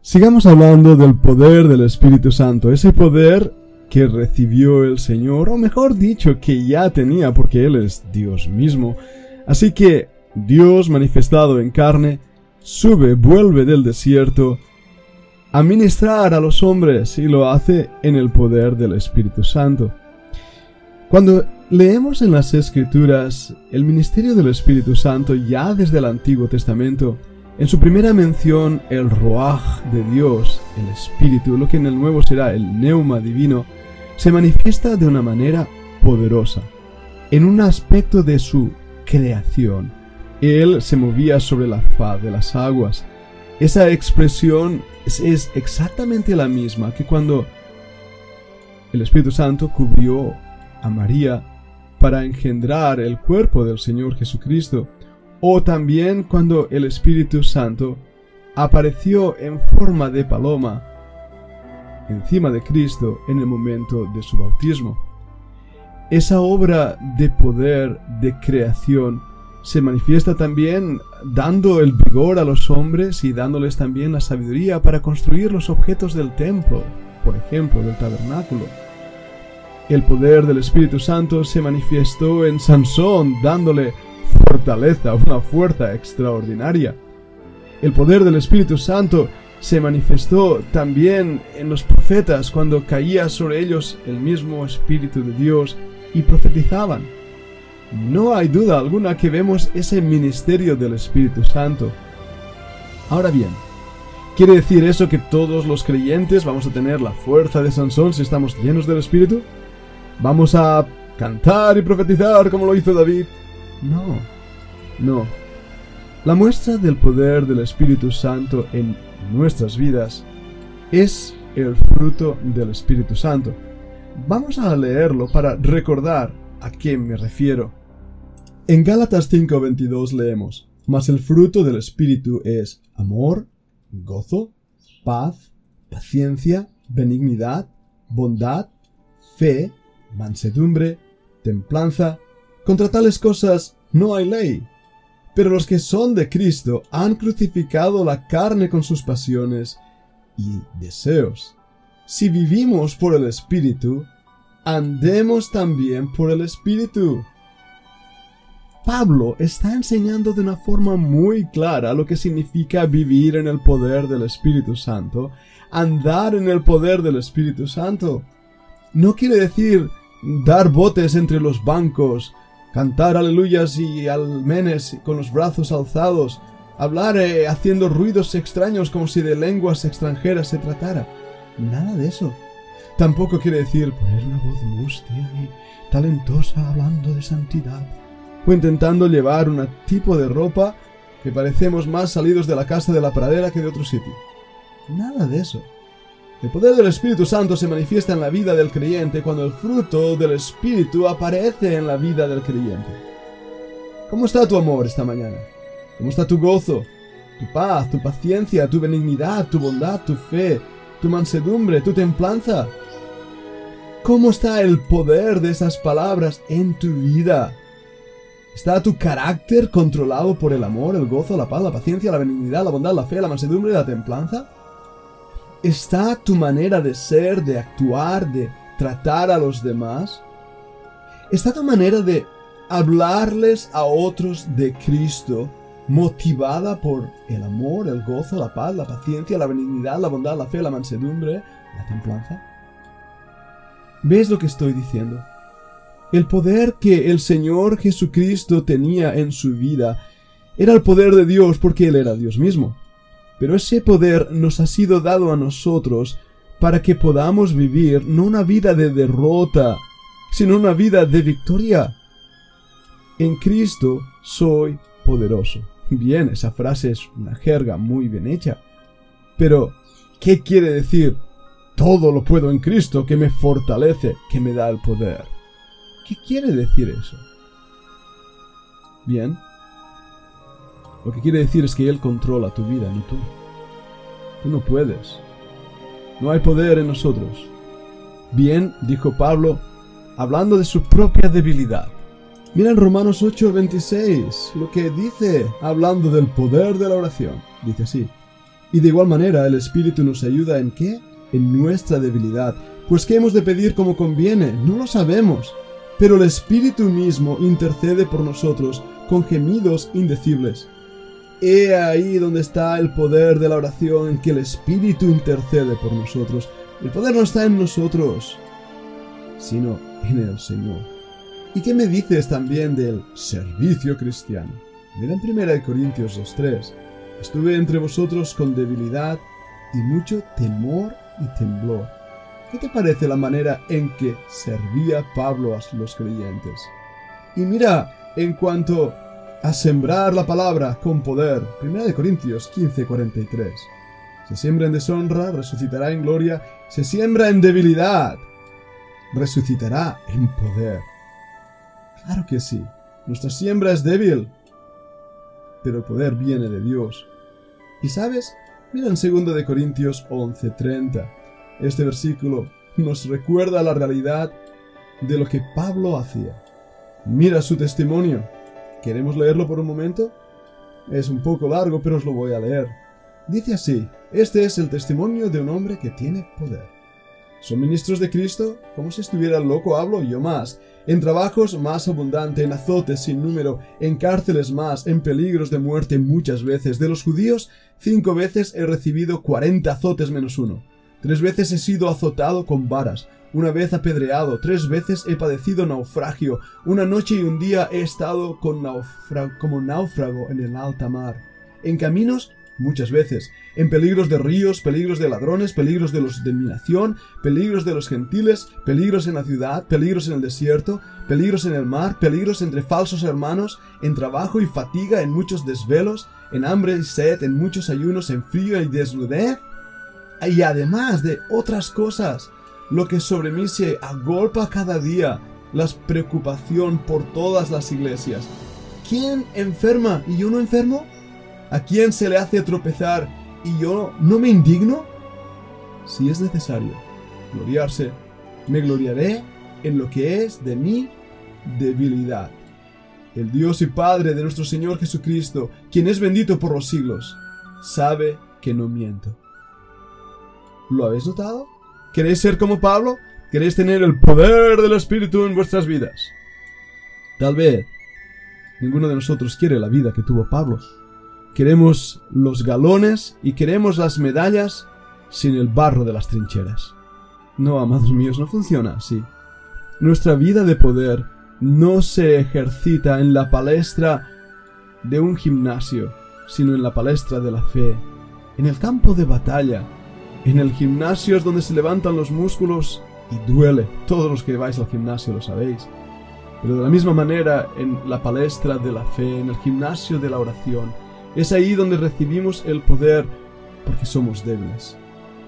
Sigamos hablando del poder del Espíritu Santo, ese poder que recibió el Señor, o mejor dicho, que ya tenía porque Él es Dios mismo. Así que Dios manifestado en carne, sube, vuelve del desierto, a ministrar a los hombres y lo hace en el poder del Espíritu Santo. Cuando leemos en las Escrituras el ministerio del Espíritu Santo ya desde el Antiguo Testamento, en su primera mención el Roaj de Dios, el Espíritu, lo que en el Nuevo será el Neuma divino, se manifiesta de una manera poderosa, en un aspecto de su creación. Él se movía sobre la faz de las aguas. Esa expresión es, exactamente la misma que cuando el Espíritu Santo cubrió a María para engendrar el cuerpo del Señor Jesucristo, o también cuando el Espíritu Santo apareció en forma de paloma encima de Cristo en el momento de su bautismo. Esa obra de poder, de creación, se manifiesta también dando el vigor a los hombres y dándoles también la sabiduría para construir los objetos del templo, por ejemplo, del tabernáculo. El poder del Espíritu Santo se manifestó en Sansón, dándole fortaleza, una fuerza extraordinaria. El poder del Espíritu Santo se manifestó también en los profetas cuando caía sobre ellos el mismo Espíritu de Dios y profetizaban. No hay duda alguna que vemos ese ministerio del Espíritu Santo. Ahora bien, ¿quiere decir eso que todos los creyentes vamos a tener la fuerza de Sansón si estamos llenos del Espíritu? ¿Vamos a cantar y profetizar como lo hizo David? No, no. La muestra del poder del Espíritu Santo en nuestras vidas es el fruto del Espíritu Santo. Vamos a leerlo para recordar a qué me refiero. En Gálatas 5:22 leemos, Mas el fruto del Espíritu es amor, gozo, paz, paciencia, benignidad, bondad, fe, mansedumbre, templanza. Contra tales cosas no hay ley. Pero los que son de Cristo han crucificado la carne con sus pasiones y deseos. Si vivimos por el Espíritu, andemos también por el Espíritu. Pablo está enseñando de una forma muy clara lo que significa vivir en el poder del Espíritu Santo, andar en el poder del Espíritu Santo. No quiere decir dar botes entre los bancos, cantar aleluyas y almenes con los brazos alzados, hablar eh, haciendo ruidos extraños como si de lenguas extranjeras se tratara. Nada de eso. Tampoco quiere decir poner una voz mustia y talentosa hablando de santidad o intentando llevar un tipo de ropa que parecemos más salidos de la casa de la pradera que de otro sitio. Nada de eso. El poder del Espíritu Santo se manifiesta en la vida del creyente cuando el fruto del Espíritu aparece en la vida del creyente. ¿Cómo está tu amor esta mañana? ¿Cómo está tu gozo, tu paz, tu paciencia, tu benignidad, tu bondad, tu fe, tu mansedumbre, tu templanza? ¿Cómo está el poder de esas palabras en tu vida? ¿Está tu carácter controlado por el amor, el gozo, la paz, la paciencia, la benignidad, la bondad, la fe, la mansedumbre la templanza? ¿Está tu manera de ser, de actuar, de tratar a los demás? ¿Está tu manera de hablarles a otros de Cristo motivada por el amor, el gozo, la paz, la paciencia, la benignidad, la bondad, la fe, la mansedumbre, la templanza? ¿Ves lo que estoy diciendo? El poder que el Señor Jesucristo tenía en su vida era el poder de Dios porque Él era Dios mismo. Pero ese poder nos ha sido dado a nosotros para que podamos vivir no una vida de derrota, sino una vida de victoria. En Cristo soy poderoso. Bien, esa frase es una jerga muy bien hecha. Pero, ¿qué quiere decir? Todo lo puedo en Cristo que me fortalece, que me da el poder. ¿Qué quiere decir eso? Bien. Lo que quiere decir es que Él controla tu vida, no tú. Tú no puedes. No hay poder en nosotros. Bien, dijo Pablo, hablando de su propia debilidad. Mira en Romanos 8:26 lo que dice hablando del poder de la oración. Dice así, Y de igual manera el Espíritu nos ayuda en qué? En nuestra debilidad. Pues ¿qué hemos de pedir como conviene? No lo sabemos. Pero el Espíritu mismo intercede por nosotros con gemidos indecibles. He ahí donde está el poder de la oración en que el Espíritu intercede por nosotros. El poder no está en nosotros, sino en el Señor. ¿Y qué me dices también del servicio cristiano? Mira en 1 Corintios 2.3. Estuve entre vosotros con debilidad y mucho temor y temblor. ¿Qué te parece la manera en que servía Pablo a los creyentes? Y mira, en cuanto a sembrar la palabra con poder. 1 Corintios 15:43. Se siembra en deshonra, resucitará en gloria. Se siembra en debilidad, resucitará en poder. Claro que sí, nuestra siembra es débil, pero el poder viene de Dios. ¿Y sabes? Mira en 2 de Corintios 11:30. Este versículo nos recuerda la realidad de lo que Pablo hacía. Mira su testimonio. ¿Queremos leerlo por un momento? Es un poco largo, pero os lo voy a leer. Dice así, este es el testimonio de un hombre que tiene poder. ¿Son ministros de Cristo? Como si estuviera loco hablo yo más. En trabajos más abundante, en azotes sin número, en cárceles más, en peligros de muerte muchas veces. De los judíos, cinco veces he recibido cuarenta azotes menos uno. Tres veces he sido azotado con varas una vez apedreado, tres veces he padecido naufragio, una noche y un día he estado con como náufrago en el alta mar. En caminos, muchas veces, en peligros de ríos, peligros de ladrones, peligros de los de mi nación, peligros de los gentiles, peligros en la ciudad, peligros en el desierto, peligros en el mar, peligros entre falsos hermanos, en trabajo y fatiga, en muchos desvelos, en hambre y sed, en muchos ayunos, en frío y desnudez, y además de otras cosas lo que sobre mí se agolpa cada día, la preocupación por todas las iglesias. ¿Quién enferma y yo no enfermo? ¿A quién se le hace tropezar y yo no me indigno? Si es necesario gloriarse, me gloriaré en lo que es de mi debilidad. El Dios y Padre de nuestro Señor Jesucristo, quien es bendito por los siglos, sabe que no miento. ¿Lo habéis notado? ¿Queréis ser como Pablo? ¿Queréis tener el poder del Espíritu en vuestras vidas? Tal vez ninguno de nosotros quiere la vida que tuvo Pablo. Queremos los galones y queremos las medallas sin el barro de las trincheras. No, amados míos, no funciona así. Nuestra vida de poder no se ejercita en la palestra de un gimnasio, sino en la palestra de la fe, en el campo de batalla, en el gimnasio es donde se levantan los músculos y duele. Todos los que vais al gimnasio lo sabéis. Pero de la misma manera, en la palestra de la fe, en el gimnasio de la oración, es ahí donde recibimos el poder porque somos débiles.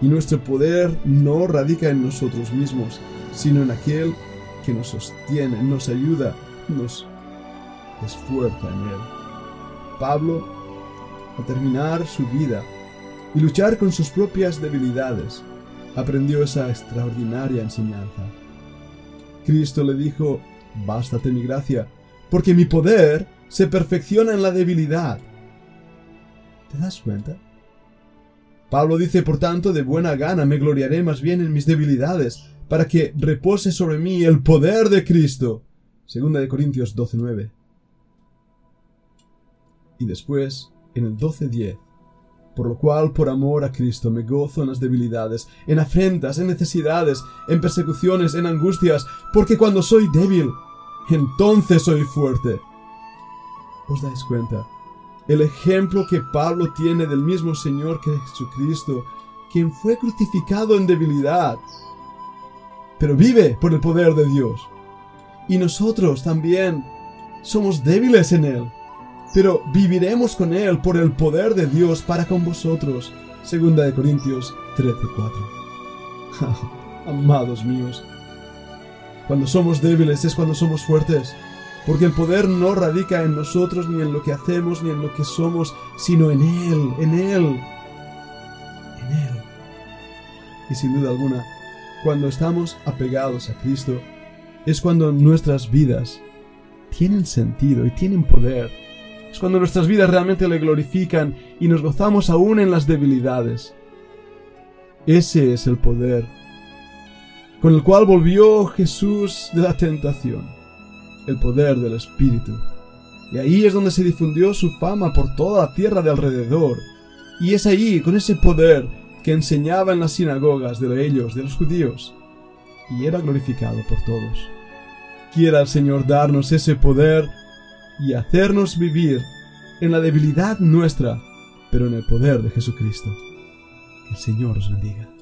Y nuestro poder no radica en nosotros mismos, sino en aquel que nos sostiene, nos ayuda, nos esfuerza en él. Pablo, al terminar su vida, y luchar con sus propias debilidades, aprendió esa extraordinaria enseñanza. Cristo le dijo, Bástate mi gracia, porque mi poder se perfecciona en la debilidad. ¿Te das cuenta? Pablo dice, por tanto, de buena gana me gloriaré más bien en mis debilidades, para que repose sobre mí el poder de Cristo. Segunda de Corintios 12.9. Y después, en el 12.10, por lo cual por amor a Cristo me gozo en las debilidades, en afrentas, en necesidades, en persecuciones, en angustias, porque cuando soy débil, entonces soy fuerte. ¿Os dais cuenta? El ejemplo que Pablo tiene del mismo Señor que Jesucristo, quien fue crucificado en debilidad, pero vive por el poder de Dios. Y nosotros también somos débiles en Él pero viviremos con Él por el poder de Dios para con vosotros. Segunda de Corintios 13:4. Amados míos, cuando somos débiles es cuando somos fuertes, porque el poder no radica en nosotros ni en lo que hacemos ni en lo que somos, sino en Él, en Él, en Él. Y sin duda alguna, cuando estamos apegados a Cristo, es cuando nuestras vidas tienen sentido y tienen poder Es cuando nuestras vidas realmente le glorifican y nos gozamos aún en las debilidades. Ese es el poder con el cual volvió Jesús de la tentación, el poder del Espíritu. Y ahí es donde se difundió su fama por toda la tierra de alrededor. Y es ahí, con ese poder, que enseñaba en las sinagogas de ellos, de los judíos, y era glorificado por todos. Quiera el Señor darnos ese poder y hacernos vivir en la debilidad nuestra, pero en el poder de Jesucristo. Que el Señor os bendiga.